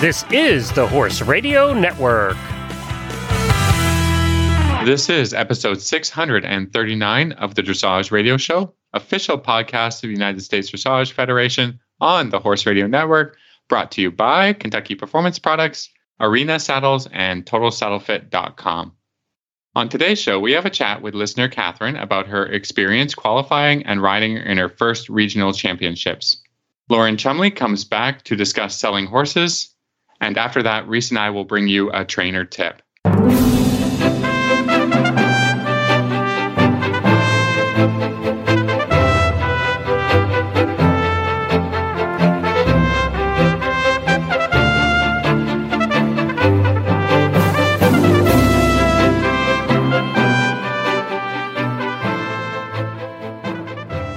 This is the Horse Radio Network. This is episode 639 of the Dressage Radio Show, official podcast of the United States Dressage Federation on the Horse Radio Network, brought to you by Kentucky Performance Products, Arena Saddles, and TotalSaddleFit.com. On today's show, we have a chat with listener Catherine about her experience qualifying and riding in her first regional championships. Lauren Chumley comes back to discuss selling horses, and after that, Reese and I will bring you a trainer tip.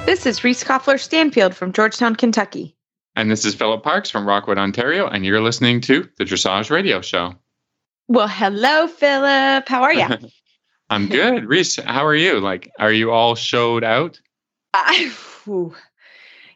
This is Reese Koffler Stanfield from Georgetown, Kentucky. And this is Philip Parkes from Rockwood, Ontario, and you're listening to the Dressage Radio Show. Well, hello, Philip. How are you? I'm good. Reese, how are you? Like, are you all showed out? I, whew,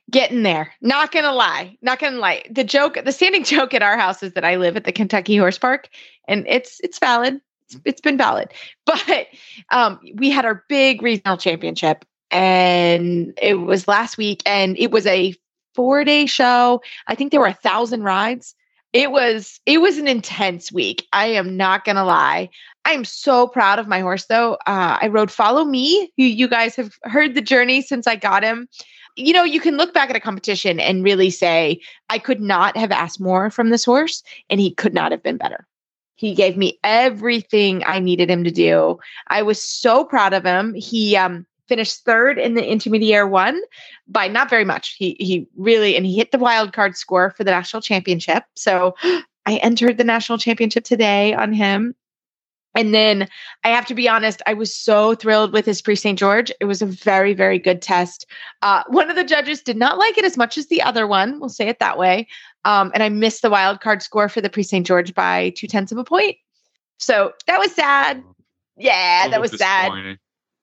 getting there. Not gonna lie. Not gonna lie. The joke, the standing joke at our house is that I live at the Kentucky Horse Park, and it's it's valid. It's, it's been valid. But um, we had our big regional championship, and it was last week, and it was a four day show. I think there were a thousand rides. It was it was an intense week. I am not gonna lie. I am so proud of my horse though. Uh, I rode Follow Me. You, you guys have heard the journey since I got him. You know, you can look back at a competition and really say, I could not have asked more from this horse, and he could not have been better. He gave me everything I needed him to do. I was so proud of him. He um, finished third in the intermediate one by not very much. He he really and he hit the wild card score for the national championship. So I entered the national championship today on him. And then I have to be honest, I was so thrilled with his pre St. George. It was a very, very good test. Uh, one of the judges did not like it as much as the other one. We'll say it that way. Um, and I missed the wild card score for the pre St. George by two tenths of a point. So that was sad. Yeah, that was sad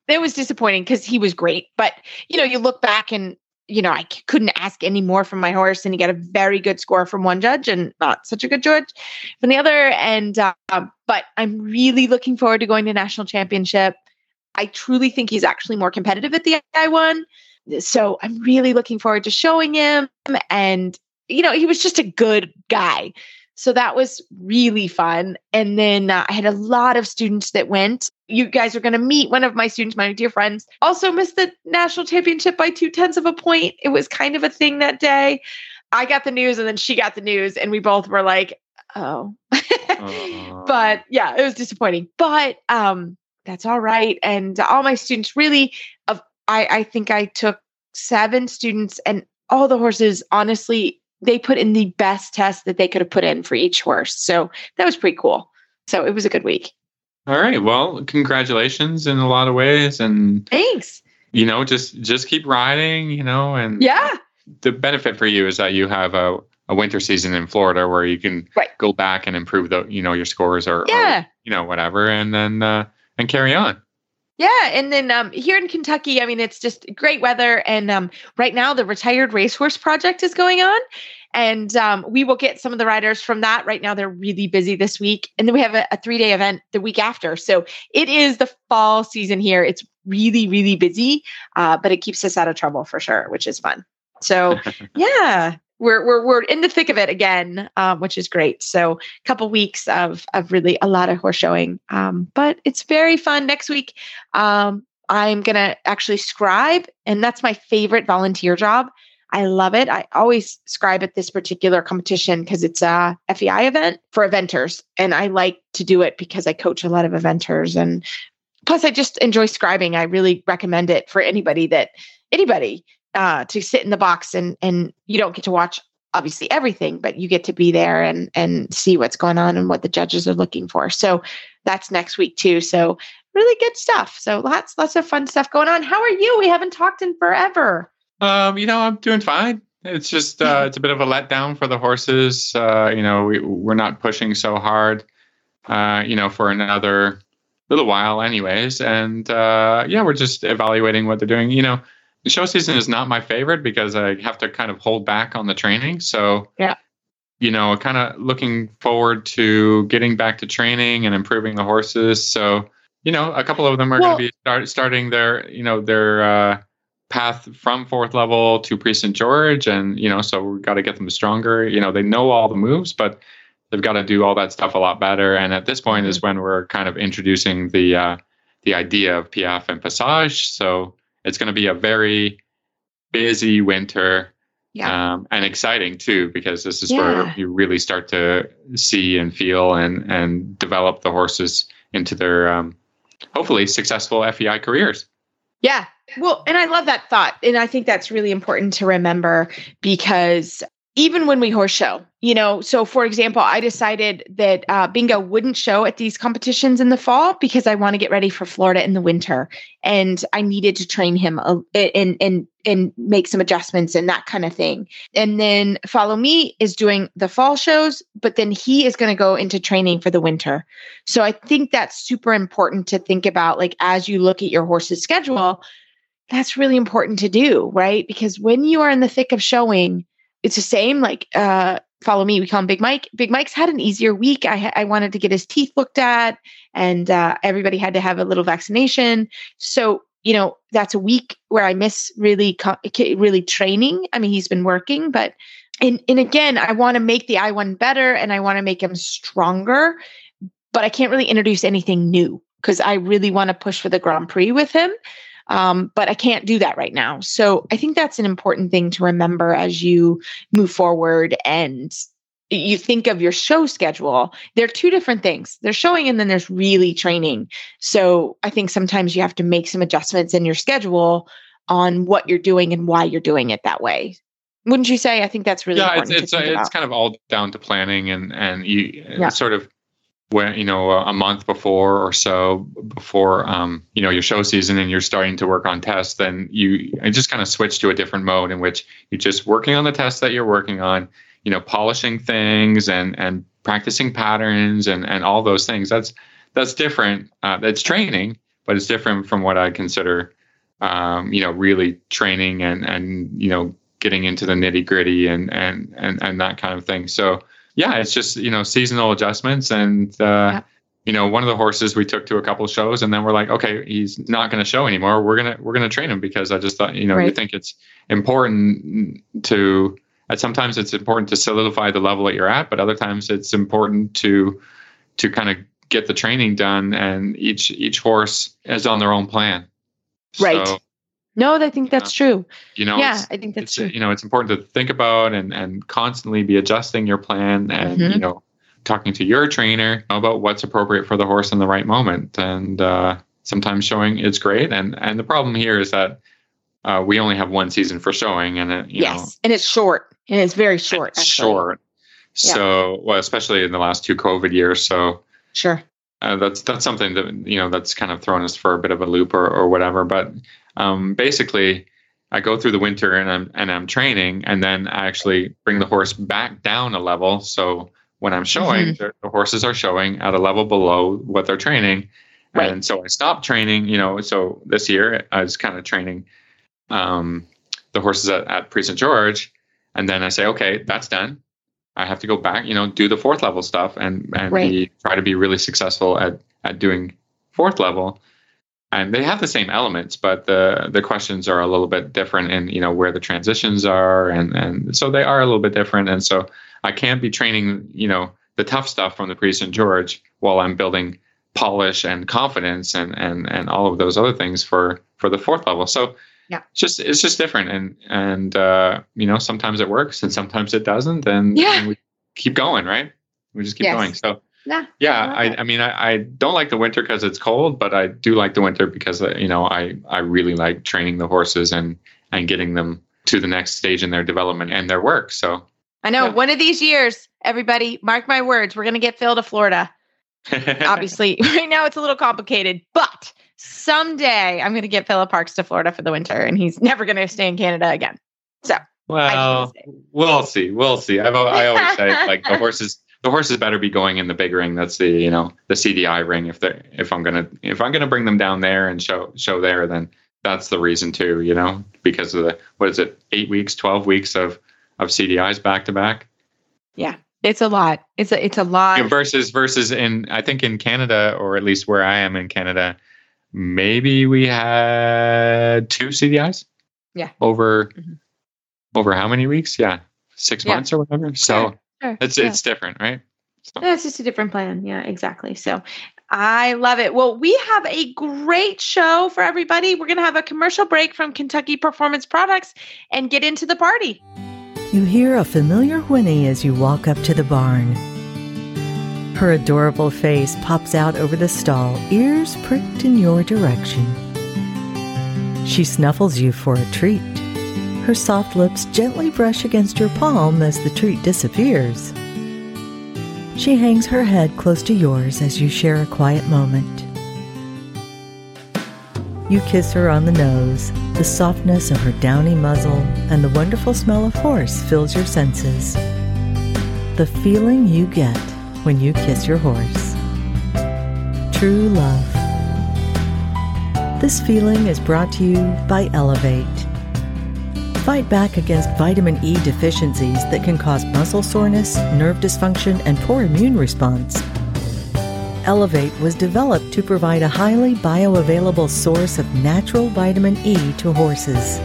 it was disappointing because he was great. But you know, you look back and you know, I couldn't ask any more from my horse, and he got a very good score from one judge and not such a good judge from the other. And uh, but I'm really looking forward to going to national championship. I truly think he's actually more competitive at the I one. So I'm really looking forward to showing him. And you know, he was just a good guy. So that was really fun. And then uh, I had a lot of students that went. You guys are going to meet one of my students, my dear friends, also missed the national championship by two tenths of a point. It was kind of a thing that day. I got the news and then she got the news, and we both were like, oh. uh. But yeah, it was disappointing. But um, that's all right. And all my students really, of I, I think I took seven students, and all the horses honestly they put in the best test that they could have put in for each horse. So that was pretty cool. So it was a good week. All right. Well, congratulations in a lot of ways and Thanks. You know, just just keep riding, you know, and Yeah. The benefit for you is that you have a a winter season in Florida where you can right. go back and improve the, you know, your scores or, yeah. Or, you know, whatever and then uh and carry on. Yeah, and then um, here in Kentucky, I mean, it's just great weather, and um, right now the Retired Racehorse Project is going on, and um, we will get some of the riders from that. Right now, they're really busy this week, and then we have a, a three day event the week after. So it is the fall season here. It's really, really busy, uh, but it keeps us out of trouble for sure, which is fun. So yeah, we're we're we're in the thick of it again, um, which is great. So a couple weeks of of really a lot of horse showing, um, but it's very fun. Next week, um, I'm gonna actually scribe, and that's my favorite volunteer job. I love it. I always scribe at this particular competition because it's a FEI event for eventers, and I like to do it because I coach a lot of eventers, and plus I just enjoy scribing. I really recommend it for anybody that anybody uh, to sit in the box and and you don't get to watch obviously everything, but you get to be there and and see what's going on and what the judges are looking for. So that's next week too. So really good stuff. So lots lots of fun stuff going on. How are you? We haven't talked in forever. Um, you know, I'm doing fine. It's just uh, it's a bit of a letdown for the horses. Uh, you know, we we're not pushing so hard. Uh, you know, for another little while, anyways. And uh, yeah, we're just evaluating what they're doing. You know, the show season is not my favorite because I have to kind of hold back on the training. So yeah, you know, kind of looking forward to getting back to training and improving the horses. So, you know, a couple of them are Well- going to be start, starting their, you know, their uh, path from fourth level to pre St. George, and you know, so we've got to get them stronger. You know, they know all the moves, but they've got to do all that stuff a lot better. And at this point is when we're kind of introducing the uh, the idea of piaffe and Passage. So it's going to be a very busy winter Yeah. um, and exciting too because this is Yeah. where you really start to see and feel and and develop the horses into their um, hopefully successful FEI careers. Yeah. Well, and I love that thought. And I think that's really important to remember because even when we horse show, you know, so for example, I decided that uh, Bingo wouldn't show at these competitions in the fall because I want to get ready for Florida in the winter, and I needed to train him a, and and and make some adjustments and that kind of thing. And then Follow Me is doing the fall shows, but then he is going to go into training for the winter. So I think that's super important to think about, like as you look at your horse's schedule that's really important to do, right? Because when you are in the thick of showing, it's the same. Like, uh, follow me. We call him Big Mike. Big Mike's had an easier week. I, I wanted to get his teeth looked at, and uh, everybody had to have a little vaccination. So, you know, that's a week where I miss really, really training. I mean, he's been working, but and and again, I want to make the I one better, and I want to make him stronger, but I can't really introduce anything new because I really want to push for the Grand Prix with him. Um, but I can't do that right now. So I think that's an important thing to remember as you move forward and you think of your show schedule. They're two different things. There's showing and then there's really training. So I think sometimes you have to make some adjustments in your schedule on what you're doing and why you're doing it that way. Wouldn't you say? I think that's really yeah, it's important it's uh, it's kind of all down to planning and and you Yeah. sort of when you know a month before or so before um you know your show season and you're starting to work on tests then you just kind of switch to a different mode in which you're just working on the tests that you're working on you know polishing things and and practicing patterns and and all those things. That's that's different uh, that's training but it's different from what I consider um you know really training and and you know getting into the nitty gritty and and and and that kind of thing. So yeah, it's just you know seasonal adjustments, and uh, you know one of the horses we took to a couple shows, and then we're like, okay, he's not going to show anymore. We're gonna we're gonna train him because I just thought you know you Right. think it's important to. And sometimes it's important to solidify the level that you're at, but other times it's important to to kind of get the training done, and each each horse is on their own plan. Right. So, no, I think that's true. you know, yeah, I think that's it's true. you know it's important to think about and and constantly be adjusting your plan and Mhm. you know talking to your trainer about what's appropriate for the horse in the right moment and uh, sometimes showing is great and and the problem here is that uh, we only have one season for showing and it, you know yes, and it's short, and it's very short. it's short so well especially in the last two covid years so Sure. uh, that's that's something that you know that's kind of thrown us for a bit of a loop or, or whatever. But um, basically, I go through the winter and I'm and I'm training, and then I actually bring the horse back down a level. So when I'm showing, the, the horses are showing at a level below what they're training, Right. and so I stopped training. You know, so this year I was kind of training um, the horses at, at Pre St George, and then I say, okay, that's done. I have to go back, you know, do the fourth level stuff and and Right. be, try to be really successful at at doing fourth level. And they have the same elements, but the the questions are a little bit different in you know where the transitions are, and and so they are a little bit different. And so I can't be training you know the tough stuff from the pre St George while I'm building polish and confidence and and and all of those other things for for the fourth level. So Yeah. it's just it's just different, and and uh, you know sometimes it works and sometimes it doesn't, and, Yeah. and we keep going, right? We just keep Yes. going. So Yeah. yeah, love I. I mean, I, I don't like the winter because it's cold, but I do like the winter because uh, you know I I really like training the horses and and getting them to the next stage in their development and their work. So I know. Yeah. One of these years, everybody, mark my words, we're going to get Phil to Florida. Obviously, right now it's a little complicated, but someday I'm going to get Philip Parkes to Florida for the winter, and he's never going to stay in Canada again. So well, we'll see, we'll see. I've, I always say like the horses. The horses better be going in the big ring. That's the you know the CDI ring. If they if I'm gonna if I'm gonna bring them down there and show show there, then that's the reason too. You know because of the what is it eight weeks, twelve weeks of of CDIs back to back. Yeah. It's a lot. It's a it's a lot. Yeah, versus versus in I think in Canada or at least where I am in Canada, maybe we had two CDIs. Yeah. Over Mhm. over how many weeks? Yeah. Six Yeah. months or whatever. So Sure, it's yeah. it's different, right? So Yeah, it's just a different plan. Yeah, exactly. So I love it. Well, we have a great show for everybody. We're going to have a commercial break from Kentucky Performance Products and get into the party. You hear a familiar whinny as you walk up to the barn. Her adorable face pops out over the stall, ears pricked in your direction. She snuffles you for a treat. Her soft lips gently brush against your palm as the treat disappears. She hangs her head close to yours as you share a quiet moment. You kiss her on the nose. The softness of her downy muzzle and the wonderful smell of horse fills your senses. The feeling you get when you kiss your horse. True love. This feeling is brought to you by Elevate. Fight back against vitamin E deficiencies that can cause muscle soreness, nerve dysfunction, and poor immune response. Elevate was developed to provide a highly bioavailable source of natural vitamin E to horses.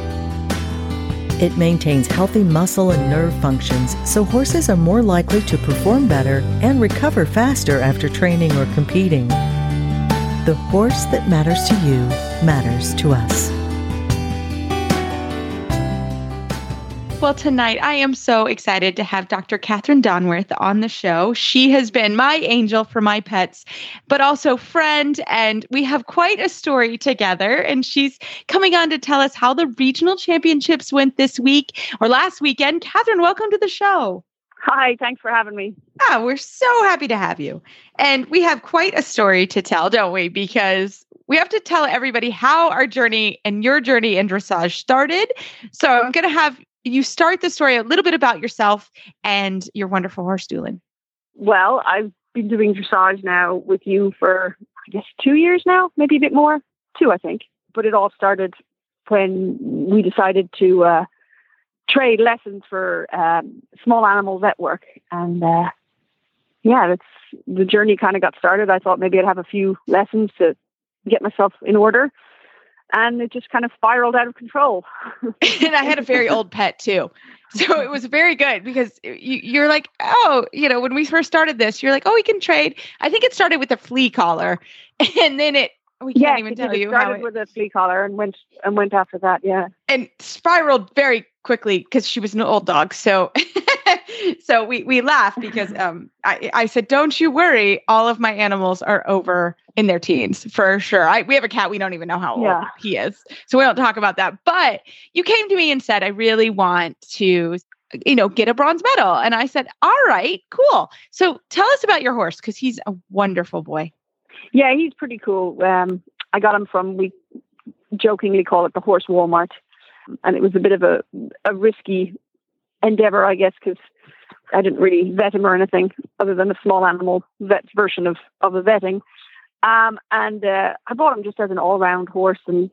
It maintains healthy muscle and nerve functions, so horses are more likely to perform better and recover faster after training or competing. The horse that matters to you matters to us. Well, tonight I am so excited to have Dr. Catherine Donworth on the show. She has been my angel for my pets, but also friend, and we have quite a story together. And she's coming on to tell us how the regional championships went this week or last weekend. Catherine, welcome to the show. Hi, thanks for having me. Ah, we're so happy to have you. And we have quite a story to tell, don't we? Because we have to tell everybody how our journey and your journey in dressage started. So I'm going to have you start the story a little bit about yourself and your wonderful horse Doolin. Well, I've been doing dressage now with you for, I guess, two years now, maybe a bit more, two, I think. But it all started when we decided to uh, trade lessons for um, small animal vet work. And uh, yeah, that's the journey kind of got started. I thought maybe I'd have a few lessons to get myself in order. And it just kind of spiraled out of control. and I had a very old pet too. So it was very good because you, you're like, oh, you know, when we first started this, you're like, oh, we can trade. I think it started with a flea collar, and then it we can't even it tell. It you how started it, with a flea collar and went and went after that. Yeah. and spiraled very quickly because she was an old dog. So so we we laugh because um I, I said, Don't you worry, all of my animals are over in their teens for sure. I we have a cat, we don't even know how old Yeah. he is. So we don't talk about that. But you came to me and said, I really want to you know get a bronze medal and i said all right cool so tell us about your horse because he's a wonderful boy Yeah, he's pretty cool. Um, I got him from we jokingly call it the horse Walmart, and it was a bit of a a risky endeavor, I guess, because I didn't really vet him or anything other than a small animal vet version of of a vetting. Um, and uh, I bought him just as an all round horse, and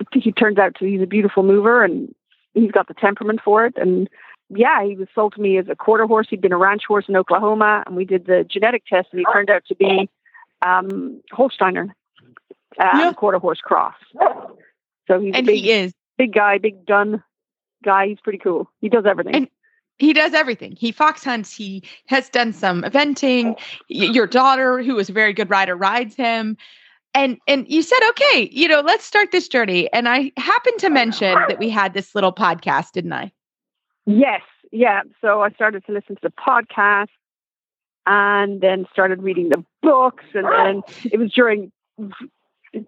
I think he turns out to he's a beautiful mover, and he's got the temperament for it, and yeah, he was sold to me as a quarter horse. He'd been a ranch horse in Oklahoma, and we did the genetic test, and he turned out to be um, Holsteiner, uh, Yeah. quarter horse cross. So he's and a big, he is big guy, big dun guy. He's pretty cool. He does everything. And- he does everything. He fox hunts. He has done some eventing. Your daughter, who is a very good rider, rides him. And and you said, okay, you know, let's start this journey. And I happened to mention that we had this little podcast, didn't I? yes, yeah. So I started to listen to the podcast, and then started reading the books, and then it was during.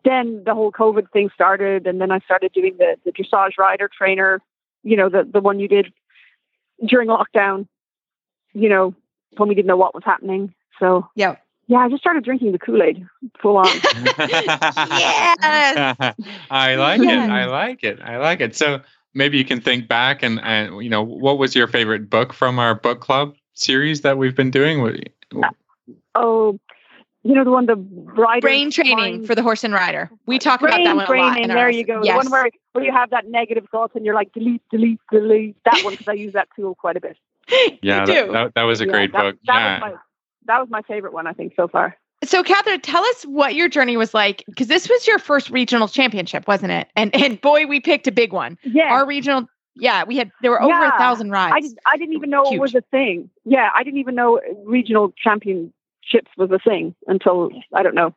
Then the whole COVID thing started, and then I started doing the the dressage rider trainer. You know, the the one you did during lockdown. You know, when we didn't know what was happening. So Yeah. yeah, I just started drinking the Kool Aid full on. Yes. I like it. I like it. I like it. So maybe you can think back and, and you know what was your favorite book from our book club series that we've been doing? What- oh, you know the one the rider Brain training for the horse and rider. We talk about that one a lot. training. in our There you go. Yes. The one where where you have that negative thoughts and you're like delete, delete, delete. That one because I use that tool quite a bit. Yeah, You that, do. that, that was a Yeah, great that, book. That yeah. was my that was my favorite one, I think, so far. So, Catherine, tell us what your journey was like because this was your first regional championship, wasn't it? And and boy, we picked a big one. Yeah. Our regional, yeah, we had there were over a thousand rides. I, did, I didn't even know Huge. it was a thing. Yeah, I didn't even know regional championships was a thing until I don't know,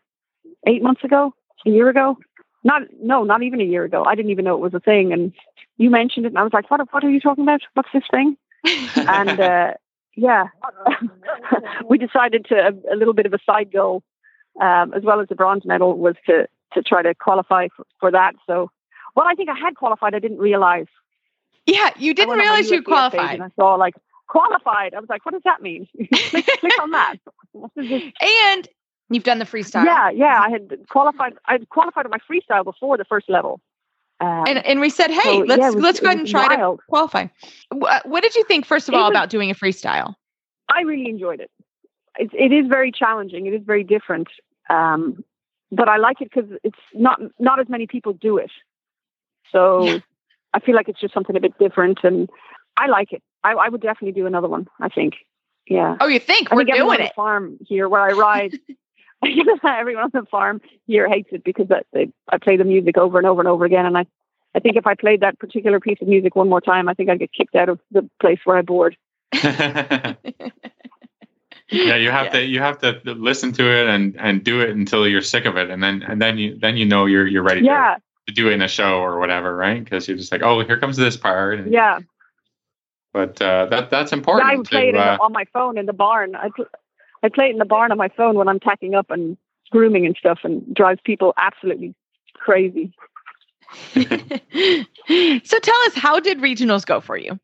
eight months ago, a year ago. Not no, not even a year ago. I didn't even know it was a thing, and you mentioned it, and I was like, "What? What are you talking about? What's this thing?" And uh, yeah, we decided to a, a little bit of a side goal, um, as well as the bronze medal, was to to try to qualify for, for that. So, well, I think I had qualified. I didn't realize. yeah, you didn't went on my realize you qualified. And I saw like qualified. I was like, what does that mean? click, click on that. What is this? And you've done the freestyle. Yeah, yeah. I had qualified. I had qualified at my freestyle before the first level. Um, And and we said, hey, so, let's yeah, was- let's go ahead and try to qualify. What, what did you think first of It all was- about doing a freestyle? I really enjoyed it. It, it is very challenging. It is very different. Um, but I like it because it's not not as many people do it. So. I feel like it's just something a bit different, and I like it. I, I would definitely do another one. I think. Yeah. Oh, you think I we're think everyone doing on it? the farm here where I ride. everyone on the farm here hates it because that they, I play the music over and over and over again, and I, I think if I played that particular piece of music one more time, I think I'd get kicked out of the place where I board. yeah, you have Yeah. to you have to listen to it and and do it until you're sick of it, and then and then you then you know you're you're ready Yeah, to, to do it in a show or whatever, right? Because you're just like, oh, here comes this part. And, yeah. But uh, that that's yeah important. I would play it to, in uh, the, on my phone in the barn. I pl- I play it in the barn on my phone when I'm tacking up and grooming and stuff, and drives people absolutely crazy. so tell us, how did regionals go for you?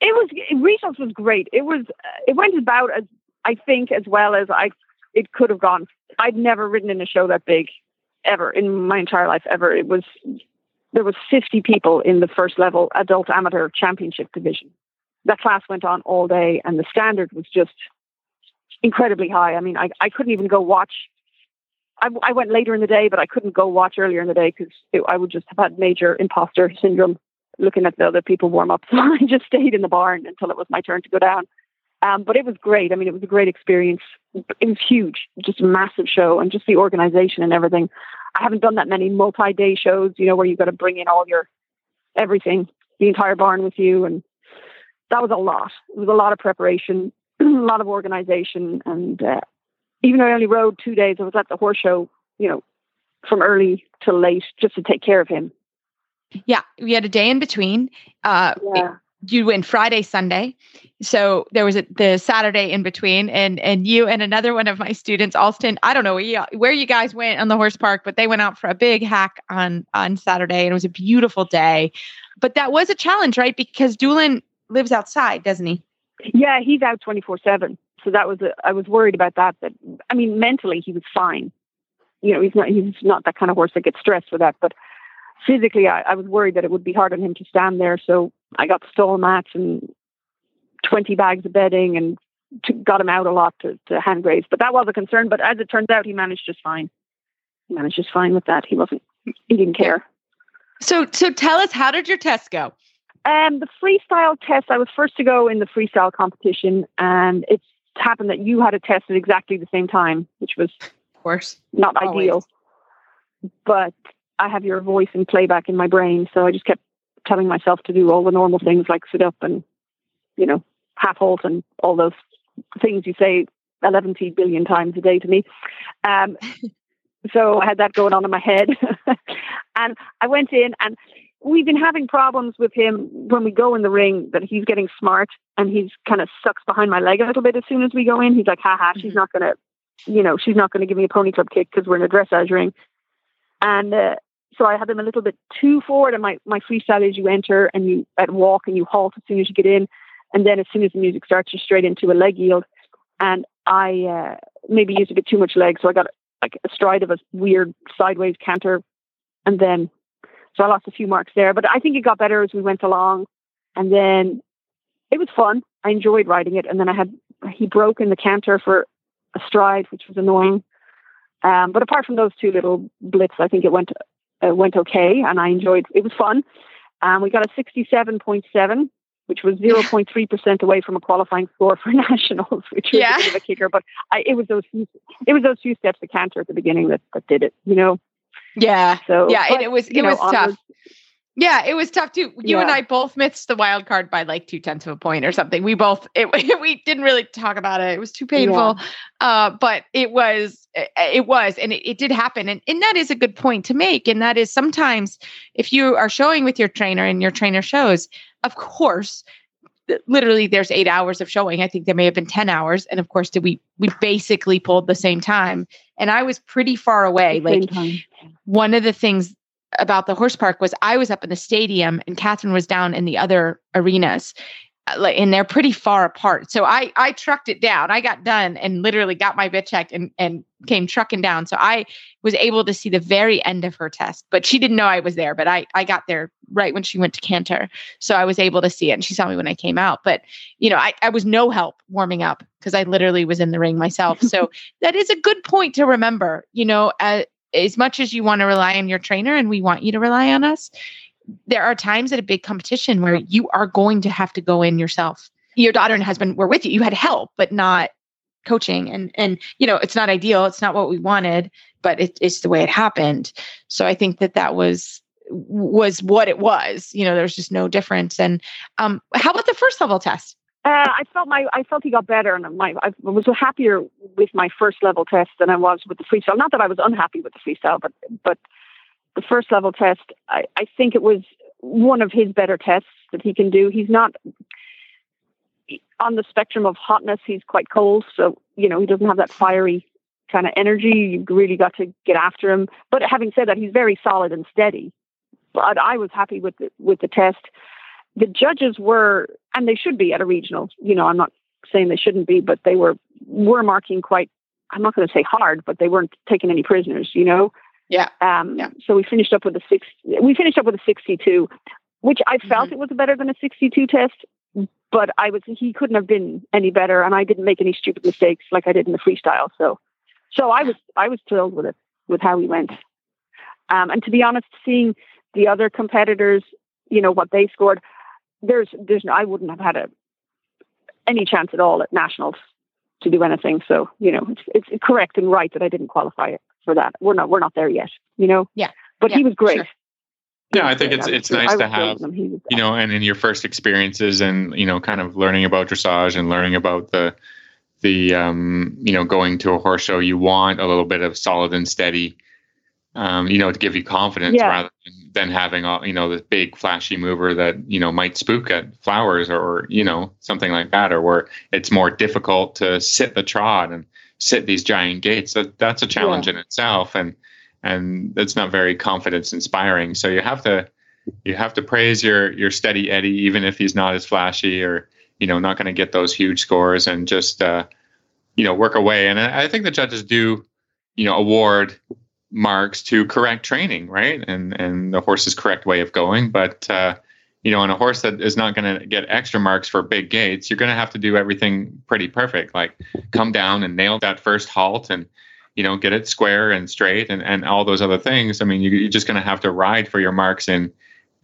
It was regionals was great. It was it went about as I think as well as I it could have gone. I'd never ridden in a show that big ever in my entire life ever. It was there was 50 people in the first level adult amateur championship division. That class went on all day and the standard was just incredibly high. I mean, I, I couldn't even go watch. I, I went later in the day, but I couldn't go watch earlier in the day because I would just have had major imposter syndrome looking at the other people warm up. So I just stayed in the barn until it was my turn to go down. Um, but it was great. I mean, it was a great experience. It was huge, just a massive show, and just the organization and everything. I haven't done that many multi-day shows, you know, where you've got to bring in all your everything, the entire barn with you, and that was a lot. It was a lot of preparation, a lot of organization, and uh, even though I only rode two days, I was at the horse show, you know, from early till late just to take care of him. Yeah, we had a day in between. Uh, you went Friday, Sunday. So there was a, the Saturday in between, and and you and another one of my students, Alston. I don't know where you, where you guys went on the horse park, but they went out for a big hack on on Saturday, and it was a beautiful day. But that was a challenge, right? Because Doolin lives outside, doesn't he? Yeah, he's out twenty four seven. So that was a, I was worried about that. That I mean, mentally he was fine. You know, he's not he's not that kind of horse that gets stressed with that. But physically, I, I was worried that it would be hard on him to stand there. So I got stall mats and twenty bags of bedding and to, got him out a lot to, to hand graze. But that was a concern. But as it turns out, he managed just fine. He managed just fine with that. He wasn't. He didn't care. So so tell us, how did your test go? Um, the freestyle test, I was first to go in the freestyle competition, and it's happened that you had a test at exactly the same time, which was Of course. not Always. ideal. But I have your voice and playback in my brain, so I just kept telling myself to do all the normal things like sit up and, you know, half halt and all those things you say 11 billion times a day to me. Um, so I had that going on in my head. and I went in and we've been having problems with him when we go in the ring that he's getting smart and he's kind of sucks behind my leg a little bit as soon as we go in. He's like, haha, she's Mhm. not going to, you know, she's not going to give me a pony club kick because we're in a dressage ring. And uh, so I had him a little bit too forward. And my, my freestyle is you enter and you at walk and you halt as soon as you get in. And then as soon as the music starts, you're straight into a leg yield. And I uh, maybe used a bit too much leg. So I got like a stride of a weird sideways canter. And then, so I lost a few marks there. But I think it got better as we went along. And then it was fun. I enjoyed riding it. And then I had, he broke in the canter for a stride, which was annoying. Um, but apart from those two little blips, I think it went uh, went okay, and I enjoyed. It was fun. Um, we got a sixty-seven point seven, which was 0.3% away from a qualifying score for nationals, which was Yeah. a bit of a kicker. But I, it was those few, it was those few steps to canter at the beginning that, that did it, you know? Yeah. So, Yeah, and it was- it know, was tough. onwards- Yeah, it was tough too. You and I both missed the wild card by like two tenths of a point or something. We both it, we didn't really talk about it. It was too painful. Uh, but it was it- it was and it, it did happen. And and that is a good point to make. And that is sometimes if you are showing with your trainer and your trainer shows, of course, literally there's eight hours of showing. I think there may have been 10 hours. And of course, did we we basically pulled the same time. And I was pretty far away. Like one of the things about the horse park was I was up in the stadium and Catherine was down in the other arenas. Like, and they're pretty far apart. So I I trucked it down. I got done and literally got my bit checked and and came trucking down. So I was able to see the very end of her test, but she didn't know I was there. But I I got there right when she went to canter, so I was able to see it. And she saw me when I came out. But you know, I I was no help warming up because I literally was in the ring myself. So that is a good point to remember. You know, uh, as much as you want to rely on your trainer and we want you to rely on us, there are times at a big competition where you are going to have to go in yourself. Your daughter and husband were with you. You had help, but not coaching. And and you know, it's not ideal. It's not what we wanted, but it, it's the way it happened. So I think that that was was what it was. You know, there's just no difference. And um, how about the first level test? Uh, I felt my I felt he got better, and my I was happier with my first level test than I was with the freestyle. Not that I was unhappy with the freestyle, but but the first level test, I, I think it was one of his better tests that he can do. He's not on the spectrum of hotness. He's quite cold, so you know he doesn't have that fiery kind of energy. You really got to get after him. But having said that, he's very solid and steady. But I was happy with the with the test the judges were, and they should be at a regional. You know, I'm not saying they shouldn't be, but they were were marking quite. I'm not going to say hard, but they weren't taking any prisoners. You know. Yeah. Um. Yeah. So we finished up with a six. We finished up with a 62, which I felt Mhm. it was better than a 62 test. But I was he couldn't have been any better, and I didn't make any stupid mistakes like I did in the freestyle. So, so I was I was thrilled with it with how he went. Um, and to be honest, seeing the other competitors, you know what they scored, there's there's I wouldn't have had a any chance at all at nationals to do anything. So you know it's it's correct and right that I didn't qualify for that. We're not we're not there yet. You know. Yeah. But Yeah, he was great. sure. He Yeah, was I think great. it's was it's nice to have with him. He was- you know, and in your first experiences and you know, kind of learning about dressage and learning about the the um, you know, going to a horse show, you want a little bit of solid and steady, um, you know, to give you confidence Yeah. rather than, than having all you know the big flashy mover that you know might spook at flowers or, or you know something like that, or where it's more difficult to sit the trot and sit these giant gaits. That that's a challenge in itself, and and that's not very confidence inspiring. So you have to you have to praise your your steady Eddie, even if he's not as flashy or you know not going to get those huge scores, and just uh, you know work away. And I, I think the judges do you know award marks to correct training, right, and and the horse's correct way of going. But uh, you know, on a horse that is not going to get extra marks for big gaits, you're going to have to do everything pretty perfect, like come down and nail that first halt and you know get it square and straight and, and all those other things i mean you, you're just going to have to ride for your marks in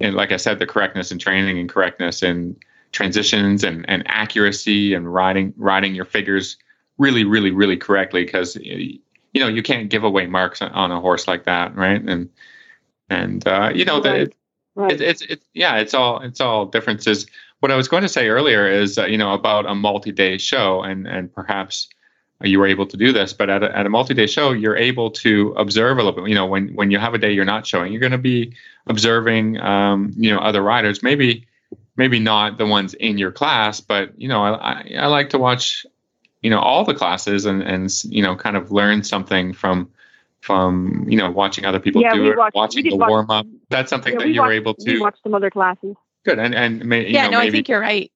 in like i said the correctness in training and correctness in transitions and, and accuracy and riding riding your figures really really really correctly because you know you can't give away marks on, a horse like that right and and uh, you know Right. Right. it, it's it's yeah it's all it's all differences. What i was going to say earlier is uh, you know about a multi-day show and and perhaps you were able to do this but at a, at a multi-day show you're able to observe a little bit. You know when when you have a day you're not showing you're going to be observing um, you know other riders. Maybe maybe not the ones in your class but you know I, I, I like to watch you know all the classes and and you know kind of learn something from from you know watching other people Yeah, do it watched- watching the watch- warm up that's something Yeah, that we you were watched- able We to watched some other classes. good and and may, you yeah, know no, I think you're right.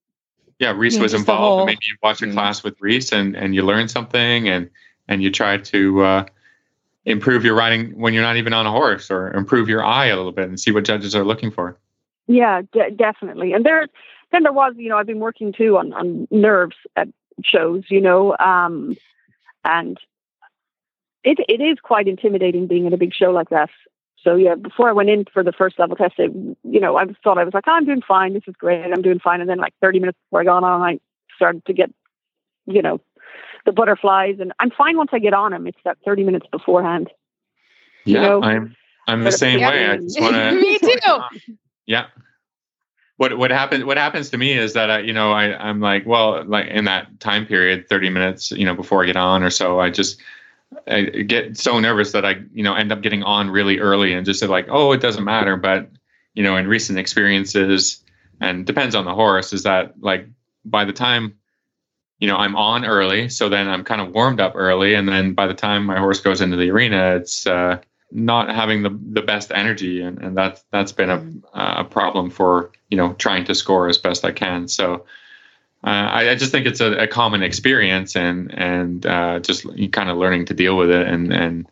yeah reese Yeah, was involved whole- maybe you watch a Mhm. class with reese and and you learn something and and you try to uh improve your riding when you're not even on a horse or improve your eye a little bit and see what judges are looking for Yeah, de- definitely. And there, then there was, you know, I've been working too on, on nerves at shows, you know, um, and it it is quite intimidating being at a big show like that. So yeah, before I went in for the first level test, it, you know, I thought I was like, oh, I'm doing fine. This is great. I'm doing fine. And then like 30 minutes before I got on, I started to get, you know, the butterflies. And I'm fine once I get on them. It's that 30 minutes beforehand. You yeah, know? I'm I'm the same Yeah. way. I just want to. Me too. Yeah. What what happens what happens to me is that I you know I I'm like well like in that time period 30 minutes you know before I get on or so I just I get so nervous that I you know end up getting on really early and just say like oh it doesn't matter. But you know in recent experiences and depends on the horse is that like by the time you know I'm on early so then I'm kind of warmed up early and then by the time my horse goes into the arena it's uh not having the the best energy and, and that's that's been a, a problem for you know trying to score as best I can. So uh, I, I just think it's a, a common experience and and uh, just kind of learning to deal with it and and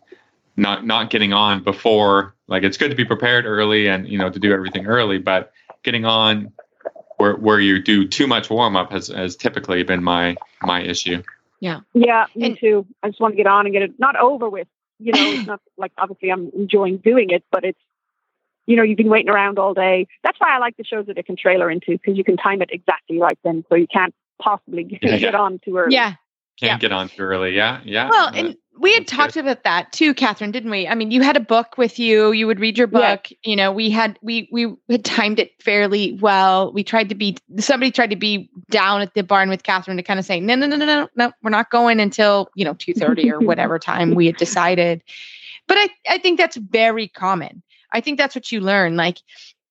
not not getting on before like it's good to be prepared early and you know to do everything early but getting on where where you do too much warm up has has typically been my my issue Yeah, yeah, me And- too. I just want to get on and get it not over with. You know, it's not like obviously I'm enjoying doing it, but it's you know you've been waiting around all day. That's why I like the shows that it can trailer into because you can time it exactly right then, so you can't possibly get, Yeah. get on too early. Yeah. can't Yeah. get on too early yeah yeah Well, Uh, and we had that's talked about that too, Catherine, didn't we? I mean, you had a book with you. You would read your Yeah. book. You know, we had we we had timed it fairly well. We tried to be somebody tried to be down at the barn with Catherine to kind of say, no, no, no, no, no, no, we're not going until you know two thirty or whatever time we had decided. But I I think that's very common. I think that's what you learn. Like,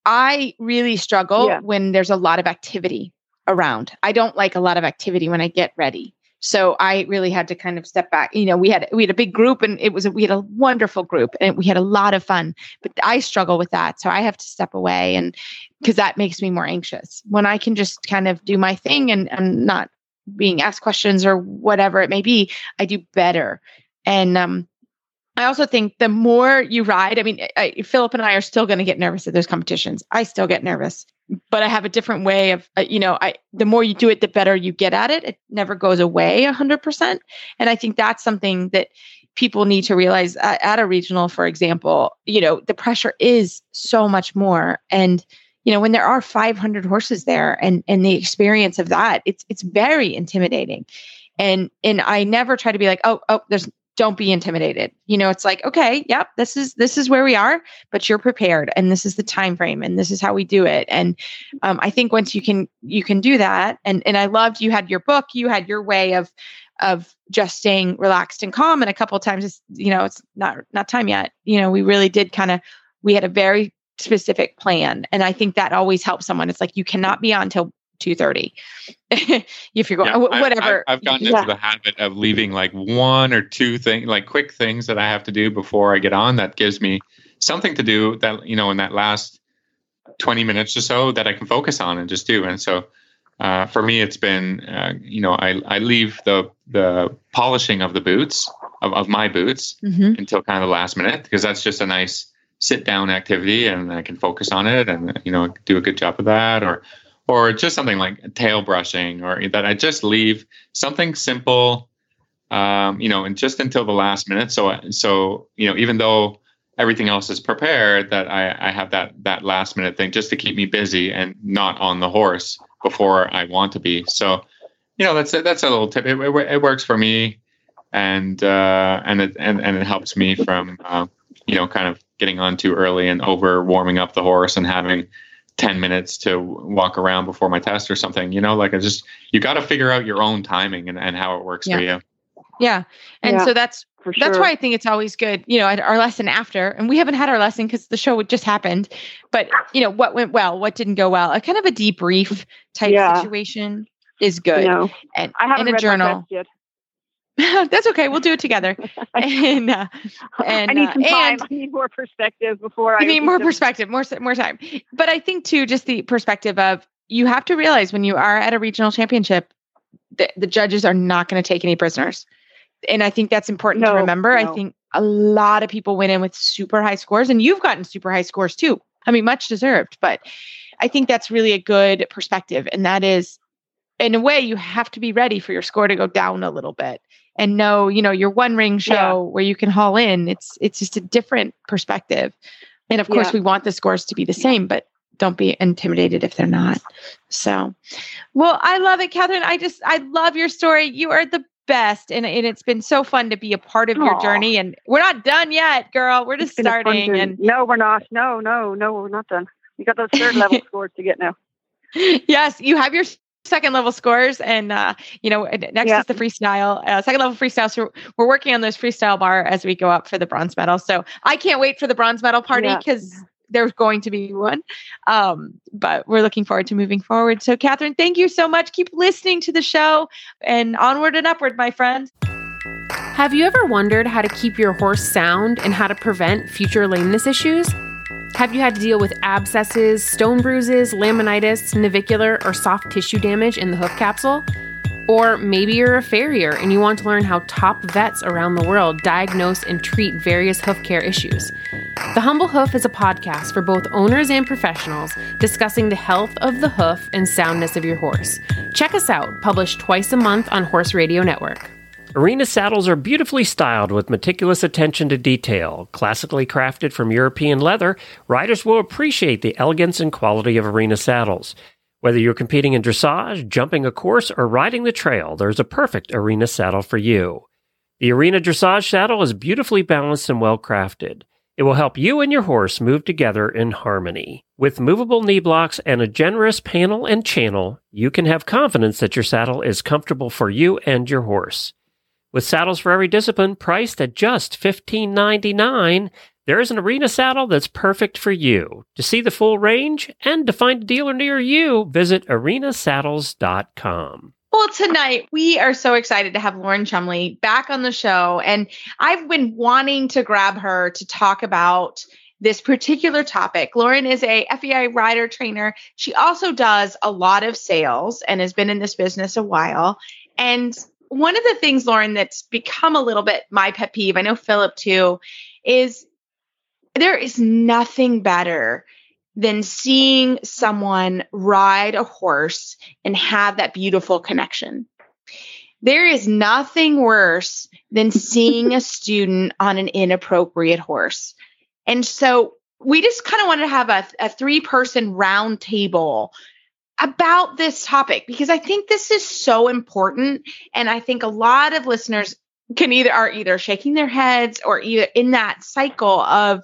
I really struggle Yeah. when there's a lot of activity around. I don't like a lot of activity when I get ready. So I really had to kind of step back. You know, we had we had a big group and it was a, we had a wonderful group and we had a lot of fun. But I struggle with that, so I have to step away and because that makes me more anxious. When I can just kind of do my thing and I'm not being asked questions or whatever it may be, I do better. And um I also think the more you ride, I mean, I, Philip and I are still going to get nervous at those competitions. I still get nervous, but I have a different way of, uh, you know, I the more you do it, the better you get at it. It never goes away a hundred percent, and I think that's something that people need to realize at, at a regional, for example. You know, the pressure is so much more, and you know, when there are 500 horses there, and and the experience of that, it's it's very intimidating, and and I never try to be like, oh, oh, there's don't be intimidated. You know it's like okay yep this is this is where we are but you're prepared and this is the time frame and this is how we do it. And um, i think once you can you can do that and and i loved you had your book you had your way of of just staying relaxed and calm and a couple times you know it's not not time yet. You know we really did kind of we had a very specific plan and i think that always helps someone. It's like you cannot be on till 2.30 if you're going Yeah, whatever I, have gotten Yeah. into the habit of leaving like one or two things, like quick things that I have to do before I get on. That gives me something to do that you know in that last twenty minutes or so that I can focus on and just do. And so uh, for me, it's been uh, you know I I leave the the polishing of the boots of, of my boots Mhm. until kind of the last minute because that's just a nice sit down activity and I can focus on it and you know do a good job of that or or just something like tail brushing or that I just leave something simple um, you know and just until the last minute. So so you know even though everything else is prepared that I, I have that that last minute thing just to keep me busy and not on the horse before I want to be. So you know that's a, that's a little tip. It, it, it works for me and uh, and it and, and it helps me from uh, you know kind of getting on too early and over warming up the horse and having 10 minutes to walk around before my test or something you know like i just you got to figure out your own timing and, and how it works for you yeah and Yeah. so that's sure. That's why I think it's always good, you know, at our lesson after, and we haven't had our lesson because the show just happened, but you know, what went well, what didn't go well, a kind of a debrief type Yeah. situation is good. You know, and I haven't in a read journal. my test That's okay. We'll do it together. and uh. And, I need uh, some time. I need more perspective before I. need more perspective, more more time. But I think too, just the perspective of you have to realize when you are at a regional championship, the, the judges are not going to take any prisoners, and I think that's important to No, remember. I think a lot of people went in with super high scores, and you've gotten super high scores too. I mean, much deserved, but I think that's really a good perspective, and that is, in a way, you have to be ready for your score to go down a little bit and know, you know, your one ring show Yeah. where you can haul in. It's it's just a different perspective. And of course, Yeah. we want the scores to be the same, but don't be intimidated if they're not. So, well, I love it, Catherine. I just, I love your story. You are the best. And, and it's been so fun to be a part of your journey. And we're not done yet, girl. We're just It's been a fun starting. And no, we're not. No, no, no, we're not done. We got those third level scores to get now. yes, you have your second level scores and uh you know next Yeah. is the freestyle uh, second level freestyle so we're working on those freestyle bar as we go up for the bronze medal so i can't wait for the bronze medal party Yeah. because there's going to be one um but we're looking forward to moving forward so catherine thank you so much keep listening to the show and onward and upward my friend Have you ever wondered how to keep your horse sound and how to prevent future lameness issues? Have you had to deal with abscesses, stone bruises, laminitis, navicular, or soft tissue damage in the hoof capsule? Or maybe you're a farrier and you want to learn how top vets around the world diagnose and treat various hoof care issues. The Humble Hoof is a podcast for both owners and professionals discussing the health of the hoof and soundness of your horse. Check us out, published twice a month on Horse Radio Network. Arena saddles are beautifully styled with meticulous attention to detail. Classically crafted from European leather, riders will appreciate the elegance and quality of Arena saddles. Whether you're competing in dressage, jumping a course, or riding the trail, there's a perfect Arena saddle for you. The Arena Dressage saddle is beautifully balanced and well crafted. It will help you and your horse move together in harmony. With movable knee blocks and a generous panel and channel, you can have confidence that your saddle is comfortable for you and your horse. With saddles for every discipline priced at just $15.99, there is an arena saddle that's perfect for you. To see the full range and to find a dealer near you, visit arenasaddles.com. Well, tonight we are so excited to have Lauren Chumley back on the show. And I've been wanting to grab her to talk about this particular topic. Lauren is a FEI rider trainer. She also does a lot of sales and has been in this business a while. And one of the things, Lauren, that's become a little bit my pet peeve, I know Philip too, is there is nothing better than seeing someone ride a horse and have that beautiful connection. There is nothing worse than seeing a student on an inappropriate horse. And so we just kind of wanted to have a, a three person round table about this topic because I think this is so important. And I think a lot of listeners can either are either shaking their heads or either in that cycle of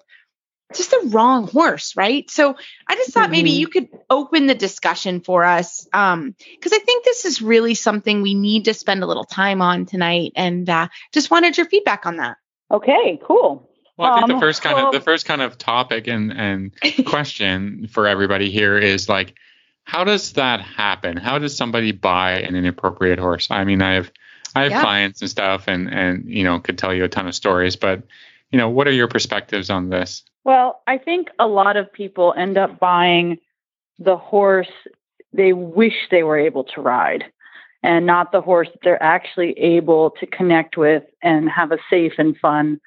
just the wrong horse, right? So I just thought maybe Mhm. you could open the discussion for us um because I think this is really something we need to spend a little time on tonight and uh just wanted your feedback on that. Okay, cool. Well, I think Um, the first kind well- of the first kind of topic and and question for everybody here is like, how does that happen? How does somebody buy an inappropriate horse? I mean, I have I have Yeah. clients and stuff, and and you know could tell you a ton of stories, but you know, what are your perspectives on this? Well, I think a lot of people end up buying the horse they wish they were able to ride and not the horse that they're actually able to connect with and have a safe and fun,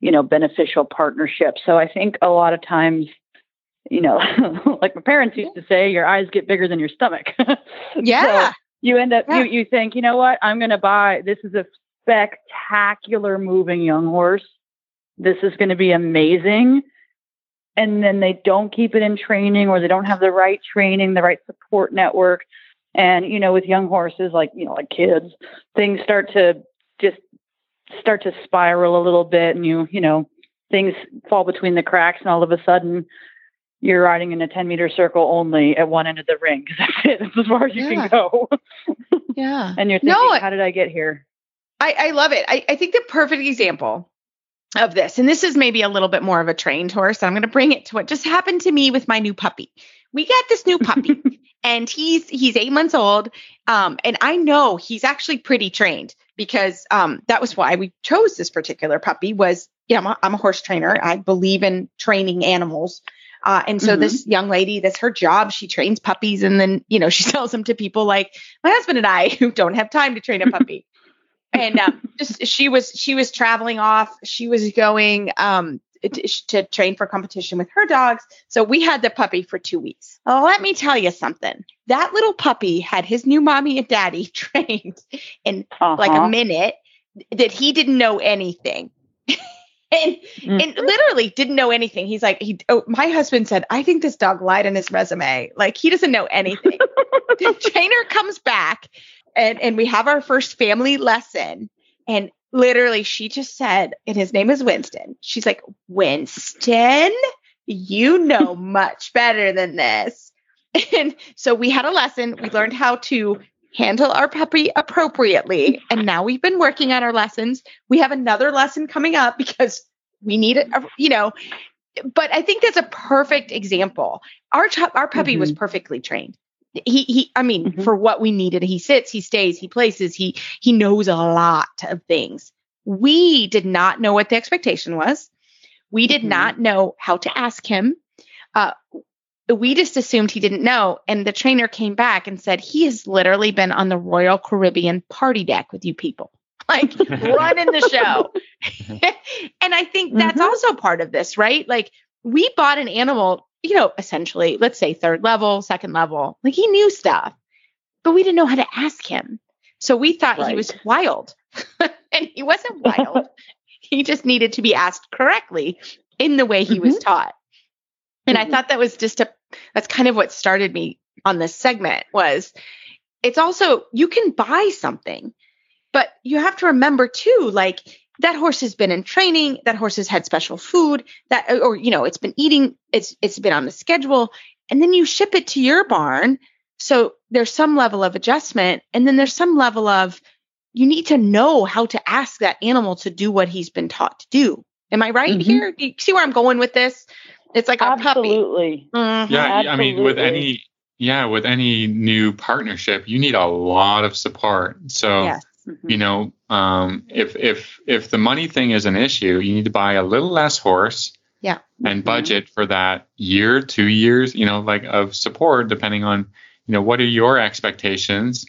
you know, beneficial partnership. So I think a lot of times, you know, like my parents used to say, your eyes get bigger than your stomach. Yeah. So you end up Yeah. you you think, you know what, I'm gonna buy this is a spectacular moving young horse. This is gonna be amazing. And then they don't keep it in training or they don't have the right training, the right support network. And, you know, with young horses, like, you know, like kids, things start to just start to spiral a little bit and you, you know, things fall between the cracks and all of a sudden you're riding in a 10 meter circle only at one end of the ring because that's it. That's as far as you Yeah. can go. Yeah. and you're No, thinking, I- how did I get here? I, I love it. I, I think the perfect example of this, and this is maybe a little bit more of a trained horse. I'm going to bring it to what just happened to me with my new puppy. We got this new puppy, and he's he's eight months old, um, and I know he's actually pretty trained because um, that was why we chose this particular puppy. Was yeah, I'm a, I'm a horse trainer. I believe in training animals. Uh, and so Mhm. this young lady, that's her job. She trains puppies, and then you know she sells them to people like my husband and I who don't have time to train a puppy and um, just she was she was traveling off. She was going um, to, to train for competition with her dogs. So we had the puppy for two weeks. Oh, let me tell you something. That little puppy had his new mommy and daddy trained in like Uh-huh. a minute that he didn't know anything. And Mm. and literally didn't know anything. He's like, he. Oh, my husband said, I think this dog lied in his resume. Like he doesn't know anything. the trainer comes back, and and we have our first family lesson, and literally she just said, and his name is Winston. She's like, Winston, you know much better than this. And so we had a lesson. We learned how to handle our puppy appropriately. And now we've been working on our lessons. We have another lesson coming up because we need it, you know. But I think that's a perfect example. Our our puppy was perfectly trained. He he I mean Mhm. for what we needed. He sits, he stays, he places, he he knows a lot of things. We did not know what the expectation was. We did Mhm. not know how to ask him. Uh, we just assumed he didn't know. And the trainer came back and said, he has literally been on the Royal Caribbean party deck with you people, like running the show. and I think that's Mhm. also part of this, right? Like we bought an animal, you know, essentially, let's say third level, second level. Like he knew stuff, but we didn't know how to ask him. So we thought he was wild. and he wasn't wild. he just needed to be asked correctly in the way he was taught. And I Mhm. thought that was just a that's kind of what started me on this segment was it's also you can buy something, but you have to remember too, like that horse has been in training, that horse has had special food, that or you know, it's been eating, it's it's been on the schedule, and then you ship it to your barn. So there's some level of adjustment, and then there's some level of you need to know how to ask that animal to do what he's been taught to do. Am I right Mhm. here? Do you see where I'm going with this? It's like a puppy. Absolutely. Mhm. Yeah, I mean, with any yeah, with any new partnership, you need a lot of support. So Yes. Mhm. you know, um, if if if the money thing is an issue, you need to buy a little less horse. Yeah. And Mhm. budget for that year, two years, you know, like of support, depending on, you know, what are your expectations,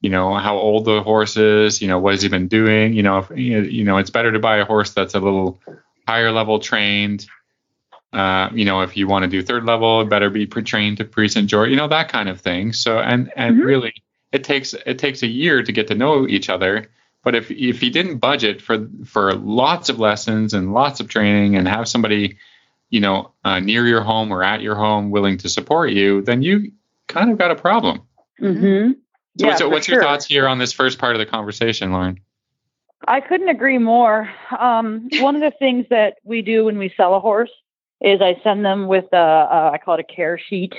you know, how old the horse is, you know, what has he been doing, you know, if you know, you know, it's better to buy a horse that's a little higher level trained. Uh, you know, if you want to do third level, it better be trained to Prix St. George, you know, that kind of thing. So, and and Mhm. really, it takes it takes a year to get to know each other. But if if you didn't budget for for lots of lessons and lots of training and have somebody, you know, uh, near your home or at your home willing to support you, then you kind of got a problem. Mhm. So Yeah, for what's your sure. thoughts here on this first part of the conversation, Lauren? I couldn't agree more. Um, one of the things that we do when we sell a horse is I send them with a, a I call it a care sheet,